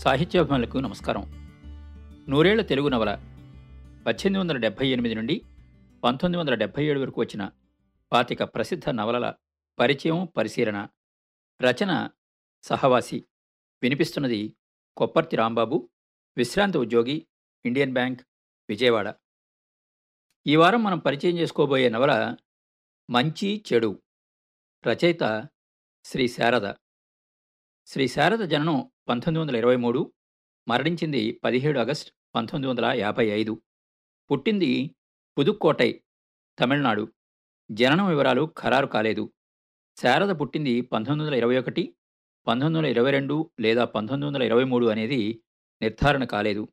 సాహిత్యాభిమానులకు నమస్కారం. నూరేళ్ళ తెలుగు నవల పద్దెనిమిది వందల డెబ్భై ఎనిమిది నుండి పంతొమ్మిది వందల డెబ్భై ఏడు వరకు వచ్చిన పాతిక ప్రసిద్ధ నవలల పరిచయం పరిశీలన రచన సహవాసి వినిపిస్తున్నది కొప్పర్తి రాంబాబు విశ్రాంత ఉద్యోగి ఇండియన్ బ్యాంక్ విజయవాడ. ఈ వారం మనం పరిచయం చేసుకోబోయే నవల మంచి చెడు రచయిత శ్రీ శారద. శ్రీ శారద జననం పంతొమ్మిది వందల ఇరవై మూడు మరణించింది పదిహేడు ఆగస్ట్ పంతొమ్మిది వందల యాభై ఐదు. పుట్టింది పుదుక్కోటై తమిళనాడు. జననం వివరాలు ఖరారు కాలేదు. శారద పుట్టింది పంతొమ్మిది వందల ఇరవై ఒకటి పంతొమ్మిది వందల ఇరవై రెండు లేదా పంతొమ్మిది వందల ఇరవై మూడు అనేది నిర్ధారణ కాలేదు.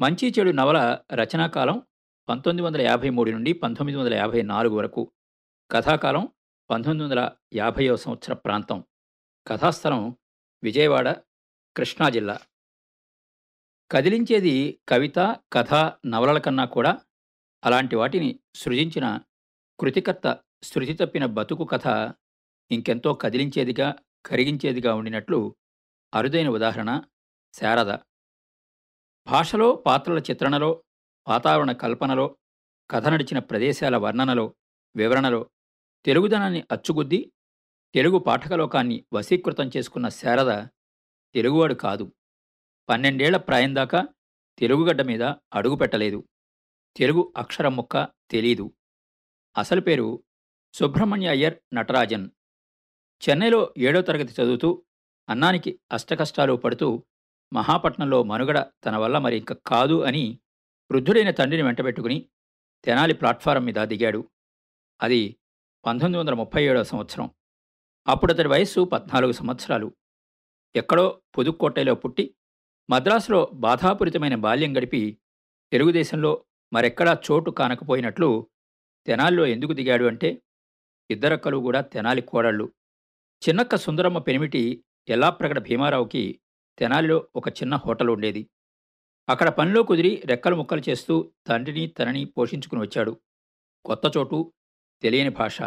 మంచి చెడు నవల రచనాకాలం పంతొమ్మిది వందల యాభై మూడు నుండి పంతొమ్మిది వందల యాభై నాలుగు వరకు. కథాకాలం పంతొమ్మిది వందల యాభైవ సంవత్సర ప్రాంతం. కథాస్థలం విజయవాడ కృష్ణా జిల్లా. కదిలించేది కవిత కథ నవలల కన్నా కూడా అలాంటి వాటిని సృజించిన కృతికర్త శృతి తప్పిన బతుకు కథ ఇంకెంతో కదిలించేదిగా కరిగించేదిగా ఉండినట్లు అరుదైన ఉదాహరణ శారద. భాషలో పాత్రల చిత్రణలో వాతావరణ కల్పనలో కథ నడిచిన ప్రదేశాల వర్ణనలో వివరణలో తెలుగుదనాన్ని అచ్చుగుద్ది తెలుగు పాఠకలోకాన్ని వశీకృతం చేసుకున్న శారద తెలుగువాడు కాదు. పన్నెండేళ్ళ ప్రాయం దాకా తెలుగుగడ్డ మీద అడుగు పెట్టలేదు. తెలుగు అక్షరం ముక్క తెలీదు. అసలు పేరు సుబ్రహ్మణ్య అయ్యర్ నటరాజన్. చెన్నైలో ఏడో తరగతి చదువుతూ అన్నానికి అష్టకష్టాలు పడుతూ మహాపట్నంలో మనుగడ తన వల్ల మరి ఇంక కాదు అని వృద్ధుడైన తండ్రిని వెంటబెట్టుకుని తెనాలి ప్లాట్ఫారం మీద దిగాడు. అది పంతొమ్మిది వందల ముప్పై ఏడవ సంవత్సరం. అప్పుడు అతడి వయస్సు పద్నాలుగు సంవత్సరాలు. ఎక్కడో పుదుక్కోటైలో పుట్టి మద్రాసులో బాధాపూరితమైన బాల్యం గడిపి తెలుగుదేశంలో మరెక్కడా చోటు కానకపోయినట్లు తెనాలిలో ఎందుకు దిగాడు అంటే ఇద్దరక్కలు కూడా తెనాలి కోడళ్ళు. చిన్నక్క సుందరమ్మ పెనిమిటి ఎల్లాప్రగడ భీమారావుకి తెనాలిలో ఒక చిన్న హోటల్ ఉండేది. అక్కడ పనిలో కుదిరి రెక్కలు ముక్కలు చేస్తూ తండ్రిని తనని పోషించుకుని వచ్చాడు. కొత్త చోటు తెలియని భాష.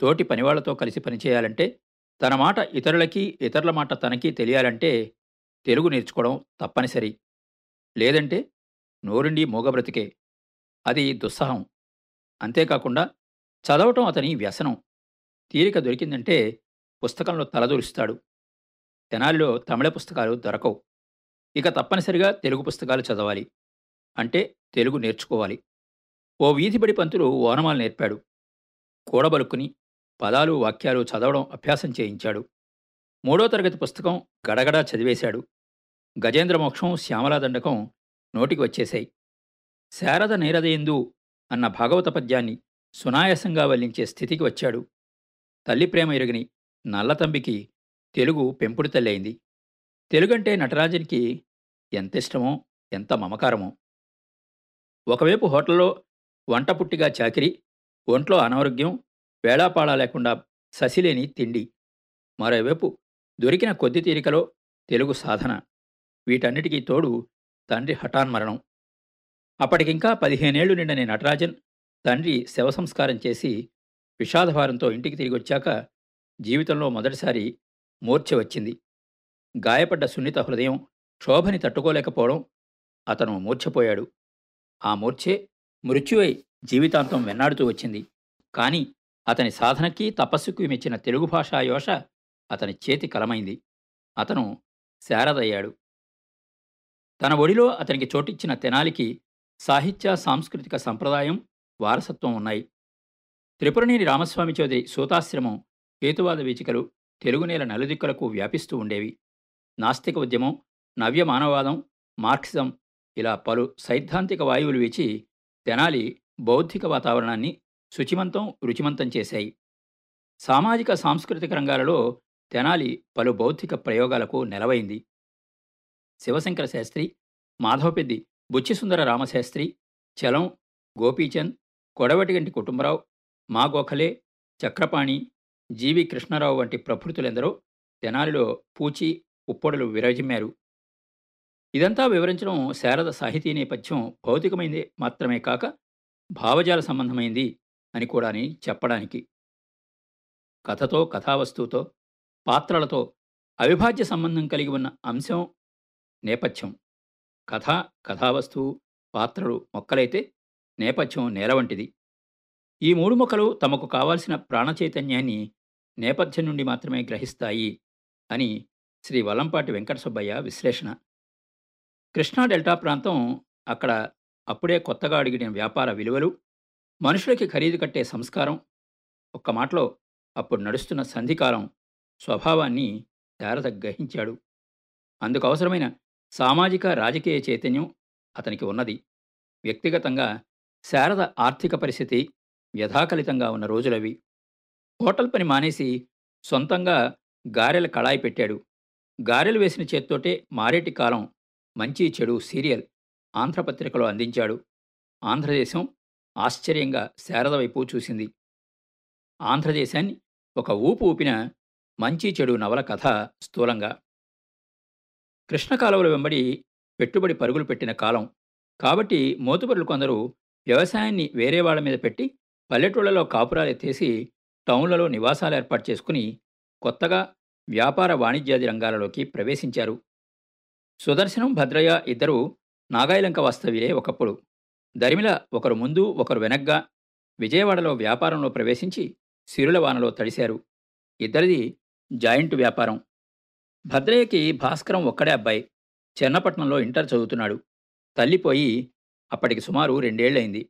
తోటి పనివాళ్ళతో కలిసి పనిచేయాలంటే తన మాట ఇతరులకి ఇతరుల మాట తనకి తెలియాలంటే తెలుగు నేర్చుకోవడం తప్పనిసరి. లేదంటే నోరుండి మూగబ్రతికే అది దుస్సహం. అంతేకాకుండా చదవటం అతని వ్యసనం. తీరిక దొరికిందంటే పుస్తకంలో తలదూరుస్తాడు. తెనాలిలో తమిళ పుస్తకాలు దొరకవు. ఇక తప్పనిసరిగా తెలుగు పుస్తకాలు చదవాలి. అంటే తెలుగు నేర్చుకోవాలి. ఓ వీధిబడి పంతులు ఓనమాలు నేర్పాడు. కూడబలుక్కుని పదాలు వాక్యాలు చదవడం అభ్యాసం చేయించాడు. మూడో తరగతి పుస్తకం గడగడా చదివేశాడు. గజేంద్ర మోక్షం శ్యామలా దండకం నోటికి వచ్చేశాయి. శారద నీరదయందు అన్న భాగవత పద్యాన్ని సునాయాసంగా వల్లించే స్థితికి వచ్చాడు. తల్లి ప్రేమ ఎరుగని నల్లతంబికి తెలుగు పెంపుడు తల్లి అయింది. తెలుగంటే నటరాజన్కి ఎంత ఇష్టమో ఎంత మమకారమో. ఒకవైపు హోటల్లో వంట పుట్టిగా చాకిరి ఒంట్లో అనారోగ్యం వేళాపాళా లేకుండా ససిలేని తిండి. మరోవైపు దొరికిన కొద్ది తీరికలో తెలుగు సాధన. వీటన్నిటికీ తోడు తండ్రి హఠాన్మరణం. అప్పటికింకా పదిహేనేళ్ళు నిండని నటరాజన్ తండ్రి శవ సంస్కారం చేసి విషాదభారంతో ఇంటికి తిరిగి వచ్చాక జీవితంలో మొదటిసారి మూర్ఛ వచ్చింది. గాయపడ్డ సున్నిత హృదయం క్షోభని తట్టుకోలేకపోవడం అతను మూర్ఛపోయాడు. ఆ మూర్ఛే మృత్యువై జీవితాంతం వెన్నాడుతూ వచ్చింది. కానీ అతని సాధనకి తపస్సుకి మెచ్చిన తెలుగు భాషా యోష అతని చేతి కలమైంది. అతను శారదయ్యాడు. తన ఒడిలో అతనికి చోటిచ్చిన తెనాలికి సాహిత్య సాంస్కృతిక సంప్రదాయం వారసత్వం ఉన్నాయి. త్రిపురనేని రామస్వామి చౌదరి సూతాశ్రమం హేతువాద వీచికలు తెలుగునేల నలుదిక్కులకు వ్యాపిస్తూ ఉండేవి. నాస్తిక ఉద్యమం నవ్య మానవవాదం మార్క్సిజం ఇలా పలు సైద్ధాంతిక వాయువులు వీచి తెనాలి బౌద్ధిక వాతావరణాన్ని శుచిమంతం రుచిమంతం చేశాయి. సామాజిక సాంస్కృతిక రంగాలలో తెనాలి పలు బౌద్ధిక ప్రయోగాలకు నెలవైంది. శివశంకర శాస్త్రి మాధవపెద్ది బుచ్చిసుందర రామశాస్త్రి చలం గోపీచంద్ కొడవటిగంటి కుటుంబరావు మా గోఖలే చక్రపాణి జీవి కృష్ణారావు వంటి ప్రకృతులెందరో తెనాలిలో పూచి ఉప్పొడలు విరజిమ్మారు. ఇదంతా వివరించడం శారద సాహితీ నేపథ్యం భౌతికమైంది మాత్రమే కాక భావజాల సంబంధమైంది. అని కూడాని చెప్పడానికి. కథతో కథావస్తువుతో పాత్రలతో అవిభాజ్య సంబంధం కలిగి ఉన్న అంశం నేపథ్యం. కథ కథావస్తువు పాత్రలు మొక్కలైతే నేపథ్యం నేల వంటిది. ఈ మూడు మొక్కలు తమకు కావాల్సిన ప్రాణచైతన్యాన్ని నేపథ్యం నుండి మాత్రమే గ్రహిస్తాయి అని శ్రీ వల్లంపాటి వెంకట సుబ్బయ్య విశ్లేషణ. కృష్ణా డెల్టా ప్రాంతం అక్కడ అప్పుడే కొత్తగా అడిగిన వ్యాపార విలువలు మనుషులకి ఖరీదు కట్టే సంస్కారం ఒక్క మాటలో అప్పుడు నడుస్తున్న సంధికాలం స్వభావాన్ని శారద గ్రహించాడు అందుకు అవసరమైన సామాజిక రాజకీయ చైతన్యం అతనికి ఉన్నది. వ్యక్తిగతంగా శారద ఆర్థిక పరిస్థితి వ్యధాకలితంగా ఉన్న రోజులవి. హోటల్ పని మానేసి సొంతంగా గారెల కళాయి పెట్టాడు. గారెలు వేసిన చేత్తోటే మారేటి కాలం మంచి చెడు సీరియల్ ఆంధ్రపత్రికలో అందించాడు. ఆంధ్రదేశం ఆశ్చర్యంగా శారద వైపు చూసింది. ఆంధ్రదేశాన్ని ఒక ఊపు ఊపిన మంచి చెడు నవల కథ స్థూలంగా. కృష్ణకాలువల వెంబడి పెట్టుబడి పరుగులు పెట్టిన కాలం. కాబట్టి మోతుబరులు కొందరు వ్యవసాయాన్ని వేరే వాళ్ళ మీద పెట్టి పల్లెటూళ్ళలో కాపురాలు ఎత్తేసి టౌన్లలో నివాసాలు ఏర్పాటు చేసుకుని కొత్తగా వ్యాపార వాణిజ్యాది రంగాలలోకి ప్రవేశించారు. సుదర్శనం భద్రయ్య ఇద్దరు నాగాయలంక వాస్తవ్యులే ఒకప్పుడు. దరిమిల ఒకరు ముందు ఒకరు వెనగ్గా విజయవాడలో వ్యాపారంలో ప్రవేశించి సిరులవానలో తడిశారు. ఇద్దరిది జాయింట్ వ్యాపారం. భద్రయ్యకి భాస్కరం ఒక్కడే అబ్బాయి. చెన్నపట్నంలో ఇంటర్ చదువుతున్నాడు. తల్లిపోయి అప్పటికి సుమారు రెండేళ్ళైంది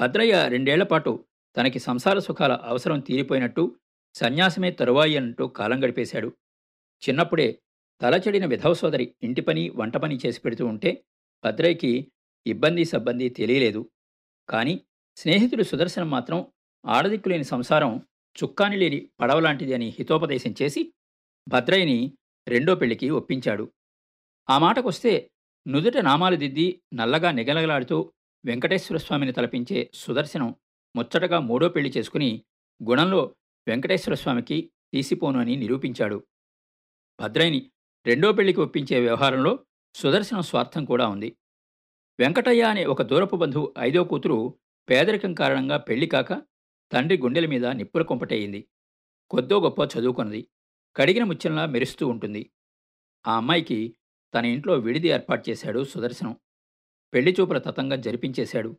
భద్రయ్య రెండేళ్ళ పాటు తనకి సంసార సుఖాల అవసరం తీరిపోయినట్టు సన్యాసమే తరువాయి అన్నట్టు కాలం గడిపేశాడు. చిన్నప్పుడే తలచెడిన విధవ సోదరి ఇంటి పని వంట పని చేసి పెడుతూ ఉంటే భద్రయ్యకి ఇబ్బంది సబ్బంది తెలియలేదు. కానీ స్నేహితుడు సుదర్శనం మాత్రం ఆడదిక్కులేని సంసారం చుక్కాని లేని పడవలాంటిది అని హితోపదేశం చేసి భద్రయ్యని రెండో పెళ్ళికి ఒప్పించాడు. ఆ మాటకొస్తే నుదుట నామాలు దిద్ది నల్లగా నిగలగలాడుతూ వెంకటేశ్వర స్వామిని తలపించే సుదర్శనం ముచ్చటగా మూడో పెళ్ళి చేసుకుని గుణంలో వెంకటేశ్వర స్వామికి తీసిపోను అని నిరూపించాడు. భద్రయ్యని రెండో పెళ్ళికి ఒప్పించే వ్యవహారంలో సుదర్శనం స్వార్థం కూడా ఉంది. వెంకటయ్య అనే ఒక దూరపు బంధువు ఐదో కూతురు పేదరికం కారణంగా పెళ్ళి కాక తండ్రి గుండెల మీద నిప్పుల కొంపటయింది. కొద్దో గొప్ప చదువుకున్నది. కడిగిన ముత్యంలా మెరుస్తూ ఉంటుంది. ఆ అమ్మాయికి తన ఇంట్లో విడిది ఏర్పాటు చేశాడు సుదర్శనం. పెళ్ళి చూపుల తతంగా జరిపించేశాడు.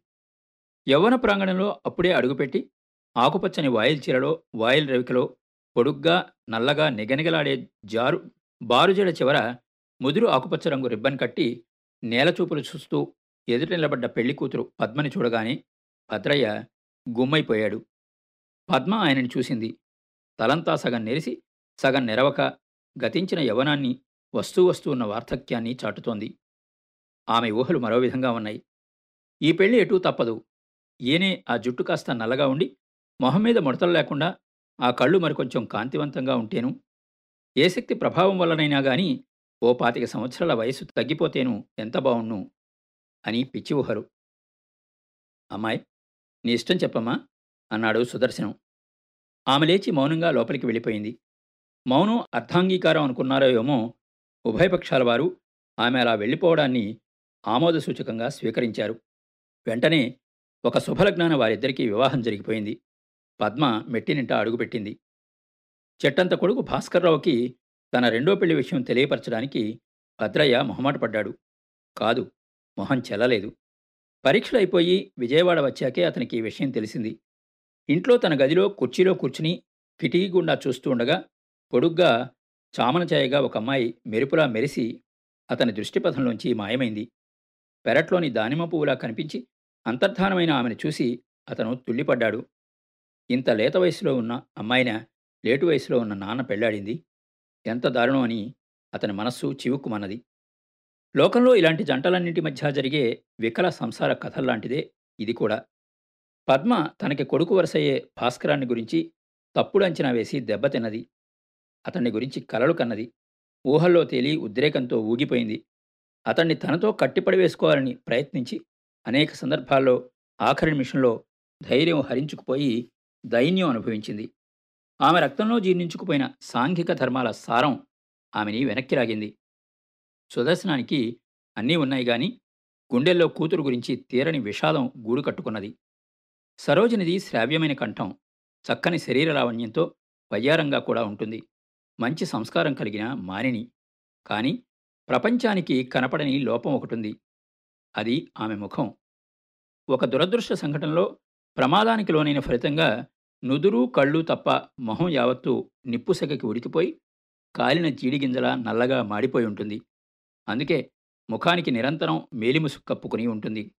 యవ్వన ప్రాంగణంలో అప్పుడే అడుగుపెట్టి ఆకుపచ్చని వాయిల్ చీరలో వాయిల్ రవికలో పొడుగ్గా నల్లగా నిగనిగలాడే జారు బారుజడ చివర ముదురు ఆకుపచ్చ రంగు రిబ్బన్ కట్టి నేలచూపులు చూస్తూ ఎదుట నిలబడ్డ పెళ్ళి కూతురు పద్మని చూడగానే భద్రయ్య గుమ్మైపోయాడు. పద్మ ఆయనని చూసింది. తలంతా సగం నెరిసి సగం నెరవక గతించిన యవనాన్ని వస్తూ వస్తూ ఉన్న వార్ధక్యాన్ని చాటుతోంది. ఆమె ఊహలు మరో విధంగా ఉన్నాయి. ఈ పెళ్ళి ఎటూ తప్పదు. ఈయనే ఆ జుట్టు కాస్త నల్లగా ఉండి మొహం మీద ముడతలు లేకుండా ఆ కళ్ళు మరికొంచెం కాంతివంతంగా ఉంటేను ఏ శక్తి ప్రభావం వల్లనైనా గాని ఓ పాతిక సంవత్సరాల వయసు తగ్గిపోతేను ఎంత బావుణ్ణు అని పిచ్చి ఊహరు అమ్మాయి నీ ఇష్టం చెప్పమ్మా అన్నాడు సుదర్శనం. ఆమె లేచి మౌనంగా లోపలికి వెళ్ళిపోయింది. మౌనం అర్థాంగీకారం అనుకున్నారో ఏమో ఉభయపక్షాల వారు ఆమె అలా వెళ్ళిపోవడాన్ని ఆమోదసూచకంగా స్వీకరించారు. వెంటనే ఒక శుభలగ్నాన వారిద్దరికీ వివాహం జరిగిపోయింది. పద్మ మెట్టినింట అడుగుపెట్టింది. చెట్టంత కొడుకు భాస్కర్రావుకి తన రెండో పెళ్ళి విషయం తెలియపరచడానికి భద్రయ్య మొహమాటపడ్డాడు కాదు మొహం చెల్లలేదు. పరీక్షలు అయిపోయి విజయవాడ వచ్చాకే అతనికి ఈ విషయం తెలిసింది. ఇంట్లో తన గదిలో కుర్చీలో కూర్చుని కిటికీ గుండా చూస్తూ ఉండగా పొడుగ్గా చామనచాయగా ఒక అమ్మాయి మెరుపులా మెరిసి అతని దృష్టిపథంలోంచి మాయమైంది. పెరట్లోని దానిమ్మ పువ్వులా కనిపించి అంతర్ధానమైన ఆమెను చూసి అతను తుళ్ళిపడ్డాడు ఇంత లేత వయసులో ఉన్న అమ్మాయిన లేటు వయసులో ఉన్న నాన్న పెళ్ళాడింది ఎంత దారుణం అని అతని మనస్సు చివుక్కుమన్నది. లోకంలో ఇలాంటి జంటలన్నింటి మధ్య జరిగే వికల సంసార కథల్లాంటిదే ఇది కూడా. పద్మ తనకి కొడుకు వరసయ్యే భాస్కరాన్ని గురించి తప్పుడు అంచనా వేసి దెబ్బతిన్నది అతన్ని గురించి కలలు కన్నది. ఊహల్లో తేలి ఉద్రేకంతో ఊగిపోయింది. అతన్ని తనతో కట్టిపడి వేసుకోవాలని ప్రయత్నించి అనేక సందర్భాల్లో ఆఖరి నిమిషంలో ధైర్యం హరించుకుపోయి దైన్యం అనుభవించింది. ఆమె రక్తంలో జీర్ణించుకుపోయిన సాంఘిక ధర్మాల సారం ఆమెని వెనక్కి లాగింది. సుదర్శనానికి అన్నీ ఉన్నాయి గాని గుండెల్లో కూతురు గురించి తీరని విషాదం గూడు కట్టుకున్నది. సరోజనిది శ్రావ్యమైన కంఠం చక్కని శరీర లావణ్యంతో వయ్యారంగా కూడా ఉంటుంది. మంచి సంస్కారం కలిగిన మానిని. కాని ప్రపంచానికి కనపడని లోపం ఒకటుంది. అది ఆమె ముఖం. ఒక దురదృష్ట సంఘటనలో ప్రమాదానికి లోనైన ఫలితంగా నుదురు కళ్ళు తప్ప మొహం యావత్తు నిప్పుసెగకి ఉడికిపోయి కాలిన జీడిగింజలా నల్లగా మాడిపోయి ఉంటుంది. అందుకే ముఖానికి నిరంతరం మేలిముసు కప్పుకుని ఉంటుంది.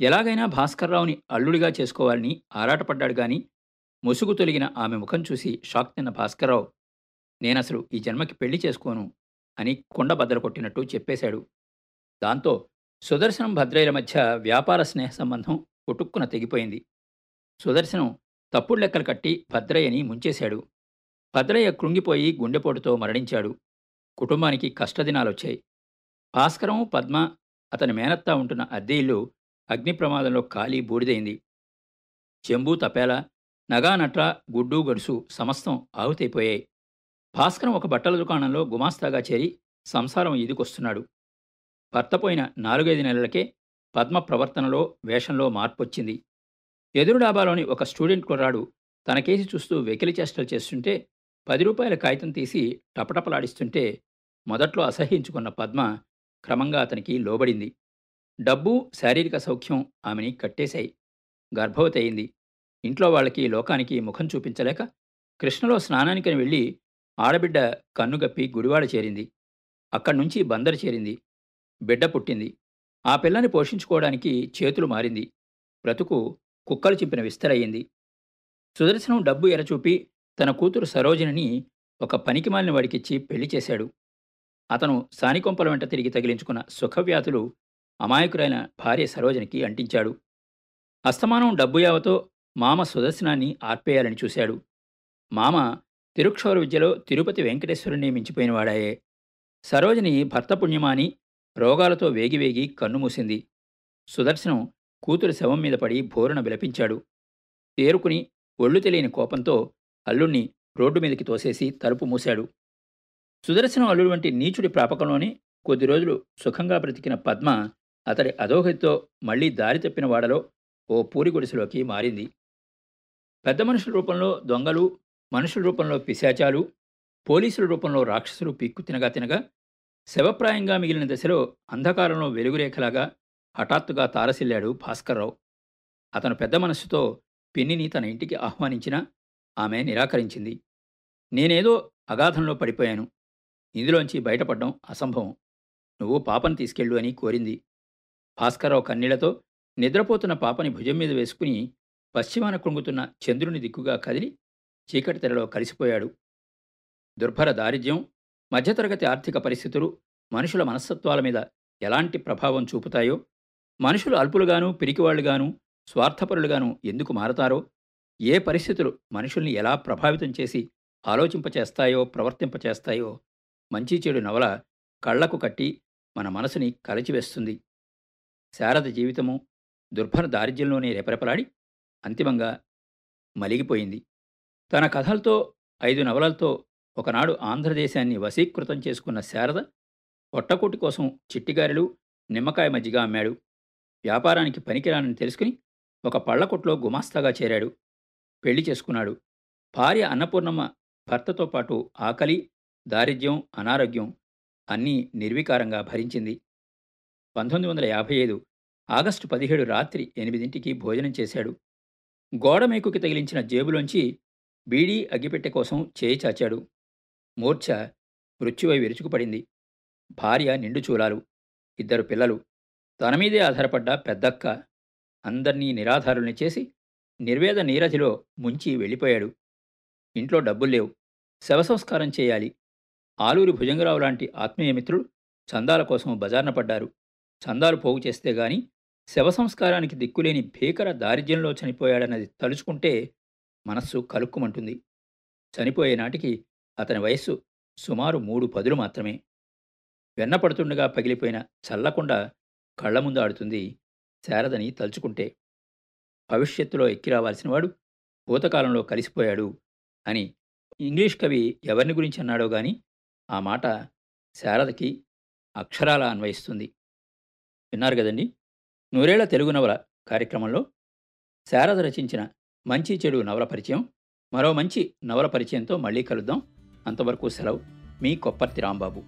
ఎలాగైనా భాస్కర్రావుని అల్లుడిగా చేసుకోవాలని ఆరాటపడ్డాడు గాని ముసుగు తొలగిన ఆమె ముఖం చూసి షాక్ తిన్న భాస్కర్రావు నేనసలు ఈ జన్మకి పెళ్ళి చేసుకోను అని కుండ బద్దలు కొట్టినట్టు చెప్పేశాడు. దాంతో సుదర్శనం భద్రయ్యల మధ్య వ్యాపార స్నేహ సంబంధం కుటుక్కున తెగిపోయింది. సుదర్శనం తప్పుడు లెక్కలు కట్టి భద్రయ్యని ముంచేశాడు. భద్రయ్య కృంగిపోయి గుండెపోటుతో మరణించాడు. కుటుంబానికి కష్టదినాలొచ్చాయి. భాస్కరం పద్మ అతని మేనత్తా ఉంటున్న అద్దె ఇల్లు అగ్ని ప్రమాదంలో ఖాళీ బూడిదైంది. చెంబు తపేల నగానట్ర గుడ్డు గడుసు సమస్తం ఆహుతైపోయాయి. భాస్కరం ఒక బట్టల దుకాణంలో గుమాస్తాగా చేరి సంసారం ఈదుకొస్తున్నాడు. భర్తపోయిన నాలుగైదు నెలలకే పద్మ ప్రవర్తనలో వేషంలో మార్పొచ్చింది. ఎదురు డాబాలోని ఒక స్టూడెంట్ కుర్రాడు తన కేసి చూస్తూ వెకిలి చేష్టలు చేస్తుంటే పది రూపాయల కాగితం తీసి టపటపలాడిస్తుంటే మొదట్లో అసహ్యించుకున్న పద్మ క్రమంగా అతనికి లోబడింది. డబ్బు శారీరక సౌఖ్యం ఆమెని కట్టేశాయి. గర్భవతి అయింది. ఇంట్లో వాళ్ళకి లోకానికి ముఖం చూపించలేక కృష్ణలో స్నానానికని వెళ్ళి ఆడబిడ్డ కన్నుగప్పి గుడివాడ చేరింది. అక్కడి నుంచి బందరు చేరింది. బిడ్డ పుట్టింది. ఆ పిల్లని పోషించుకోవడానికి చేతులు మారింది. బ్రతుకు కుక్కలు చింపిన విస్తరయ్యింది సుదర్శనం డబ్బు ఎరచూపి తన కూతురు సరోజిని ఒక పనికిమాలిన వాడికిచ్చి పెళ్ళి చేశాడు. అతను సానికొంపల వెంట తిరిగి తగిలించుకున్న సుఖవ్యాధులు అమాయకురైన భార్య సరోజనికి అంటించాడు. అస్తమానం డబ్బు యావతో మామ సుదర్శనాన్ని ఆర్పేయాలని చూశాడు. మామ తిరుక్షౌర విద్యలో తిరుపతి వెంకటేశ్వరుని మించిపోయినవాడాయే సరోజిని భర్త పుణ్యమాని రోగాలతో వేగివేగి కన్నుమూసింది సుదర్శనం కూతురు శవం మీద పడి భోరున విలపించాడు. తేరుకుని ఒళ్ళు తెలియని కోపంతో అల్లుణ్ణి రోడ్డు మీదకి తోసేసి తలుపు మూశాడు. సుదర్శనం అల్లుడు వంటి నీచుడి ప్రాపకంలోనే కొద్ది రోజులు సుఖంగా బ్రతికిన పద్మ అతడి అధోగతితో మళ్ళీ దారి తప్పిన వాడలో ఓ పూరి గుడిసెలోకి మారింది. పెద్ద మనుషుల రూపంలో దొంగలు మనుషుల రూపంలో పిశాచాలు పోలీసుల రూపంలో రాక్షసులు పీక్కు తినగా తినగా శవప్రాయంగా మిగిలిన దశలో అంధకారంలో వెలుగురేఖలాగా హఠాత్తుగా తారసిల్లాడు భాస్కర్రావు. అతను పెద్ద మనస్సుతో పిన్నిని తన ఇంటికి ఆహ్వానించినా ఆమె నిరాకరించింది. నేనేదో అగాధంలో పడిపోయాను. ఇందులోంచి బయటపడడం అసంభవం. నువ్వు పాపను తీసుకెళ్ళు అని కోరింది. భాస్కర్రావు కన్నీళ్ళతో నిద్రపోతున్న పాపని భుజం మీద వేసుకుని పశ్చిమాన కృంగుతున్న చంద్రుని దిక్కుగా కదిలి చీకటి తెరలో కలిసిపోయాడు. దుర్భర దారిద్ర్యం మధ్యతరగతి ఆర్థిక పరిస్థితులు మనుషుల మనస్తత్వాల మీద ఎలాంటి ప్రభావం చూపుతాయో మనుషులు అల్పులుగాను పిరికివాళ్ళుగాను స్వార్థపరులుగాను ఎందుకు మారతారో ఏ పరిస్థితులు మనుషుల్ని ఎలా ప్రభావితం చేసి ఆలోచింపచేస్తాయో ప్రవర్తింపచేస్తాయో మంచి చెడు నవల కళ్ళకు కట్టి మన మనసుని కలచివేస్తుంది. శారద జీవితము దుర్భర దారిద్ర్యంలోనే రెపరెపలాడి అంతిమంగా మలిగిపోయింది. తన కథలతో ఐదు నవలలతో ఒకనాడు ఆంధ్రదేశాన్ని వశీకృతం చేసుకున్న శారద పొట్టకూటి కోసం చిట్టిగారెలు నిమ్మకాయ మజ్జిగ అమ్మాడు. వ్యాపారానికి పనికిరానని తెలుసుకుని ఒక పళ్ళకొట్లో గుమాస్తాగా చేరాడు. పెళ్ళి చేసుకున్నాడు. భార్య అన్నపూర్ణమ్మ భర్తతో పాటు ఆకలి దారిద్ర్యం అనారోగ్యం అన్నీ నిర్వికారంగా భరించింది. పంతొమ్మిది వందల యాభై ఐదు ఆగస్టు పదిహేడు రాత్రి ఎనిమిదింటికి భోజనం చేశాడు. గోడమేకుకి తగిలించిన జేబులోంచి బీడీ అగ్గిపెట్టె కోసం చేయి చాచాడు. మూర్ఛ మృత్యువై విరుచుకుపడింది. భార్య నిండు చూలాలు ఇద్దరు పిల్లలు తన మీదే ఆధారపడ్డ పెద్దక్క అందర్నీ నిరాధారుల్ని చేసి నిర్వేద నీరధిలో ముంచి వెళ్ళిపోయాడు. ఇంట్లో డబ్బుల్లేవు శవసంస్కారం చేయాలి. ఆలూరి భుజంగరావు లాంటి ఆత్మీయ మిత్రులు చందాల కోసం బజార్న పడ్డారు. చందాలు పోగు చేస్తే గాని శవ సంస్కారానికి దిక్కులేని భీకర దారిద్ర్యంలో చనిపోయాడన్నది తలుచుకుంటే మనస్సు కలుక్కుమంటుంది. చనిపోయే నాటికి అతని వయస్సు సుమారు మూడు పదులు మాత్రమే. వెన్నపడుతుండగా పగిలిపోయిన చల్లకుండా కళ్ళ ముందు ఆడుతుంది శారదని తలుచుకుంటే. భవిష్యత్తులో ఎక్కిరావాల్సినవాడు భూతకాలంలో కలిసిపోయాడు అని ఇంగ్లీష్ కవి ఎవరిని గురించి అన్నాడో గాని ఆ మాట శారదకి అక్షరాల అన్వయిస్తుంది. విన్నారు కదండి? నూరేళ్ళ తెలుగు నవల కార్యక్రమంలో శారద రచించిన మంచి చెడు నవల పరిచయం మరో మంచి నవల పరిచయంతో మళ్ళీ కలుద్దాం. అంతవరకు సెలవు. మీ కొప్పర్తి రాంబాబు.